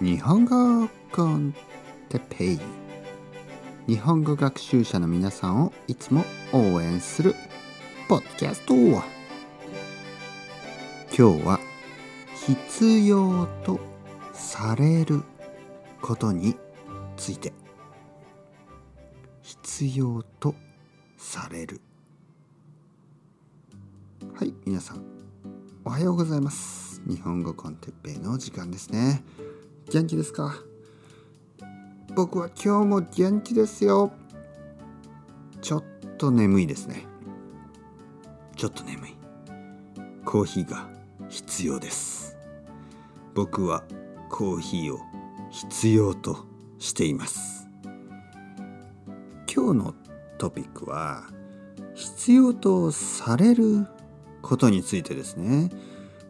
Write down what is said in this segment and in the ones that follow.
日本語コンテペイ。日本語学習者の皆さんをいつも応援するポッドキャスト今日は必要とされることについて。必要とされる。はい皆さんおはようございます。日本語コンテッペイの時間ですね。元気ですか？僕は今日も元気ですよ。ちょっと眠いですね。ちょっと眠い。コーヒーが必要です。僕はコーヒーを必要としています。今日のトピックは必要とされることについてですね。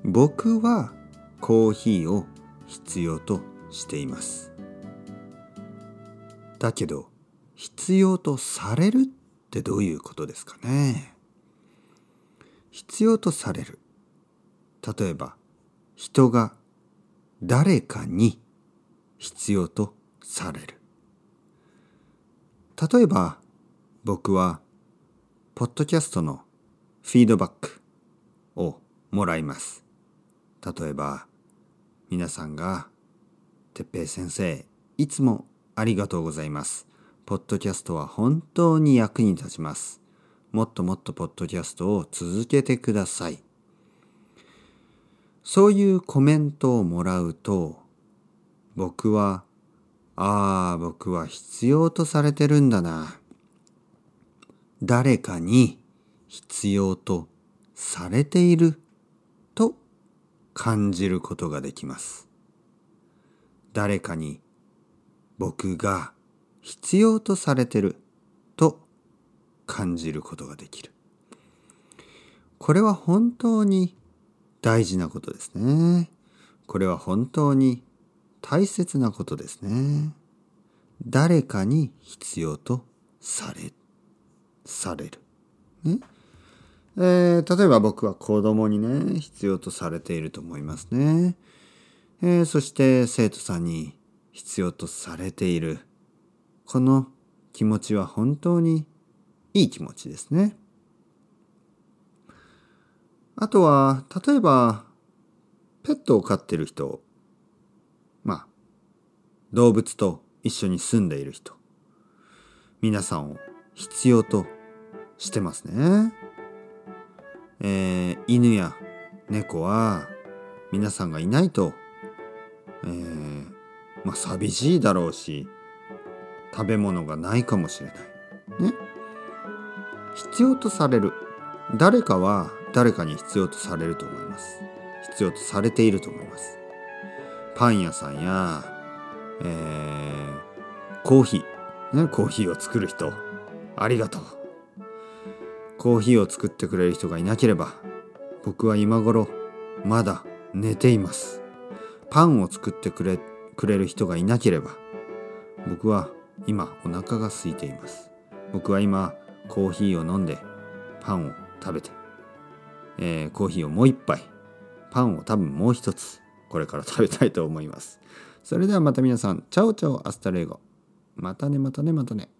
僕はコーヒーを必要としています。だけど必要とされるってどういうことですかね？必要とされる。例えば人が誰かに必要とされる。例えば僕はポッドキャストのフィードバックをもらいます。例えば皆さんが「てっぺい先生いつもありがとうございます」「ポッドキャストは本当に役に立ちます」「もっともっとポッドキャストを続けてください」そういうコメントをもらうと僕はああ僕は必要とされてるんだな。誰かに必要とされている感じることができます。誰かに僕が必要とされてると感じることができる。これは本当に大事なことですね。これは本当に大切なことですね。誰かに必要とされされる。ね。えー、例えば僕は子供にね必要とされていると思いますね、えー、そして生徒さんに必要とされているこの気持ちは本当にいい気持ちですねあとは例えばペットを飼ってる人まあ動物と一緒に住んでいる人皆さんを必要としてますね。えー、犬や猫は皆さんがいないと、えー、まあ寂しいだろうし食べ物がないかもしれない。ね。必要とされる。誰かは誰かに必要とされると思います。必要とされていると思います。パン屋さんや、えー、コーヒー、ね、コーヒーを作る人、ありがとう。コーヒーを作ってくれる人がいなければ僕は今頃まだ寝ています。パンを作ってくれくれる人がいなければ僕は今お腹が空いています。僕は今コーヒーを飲んでパンを食べて、えー、コーヒーをもう一杯パンを多分もう一つこれから食べたいと思います。それではまた皆さん chao chao hasta luego。またねまたねまたね。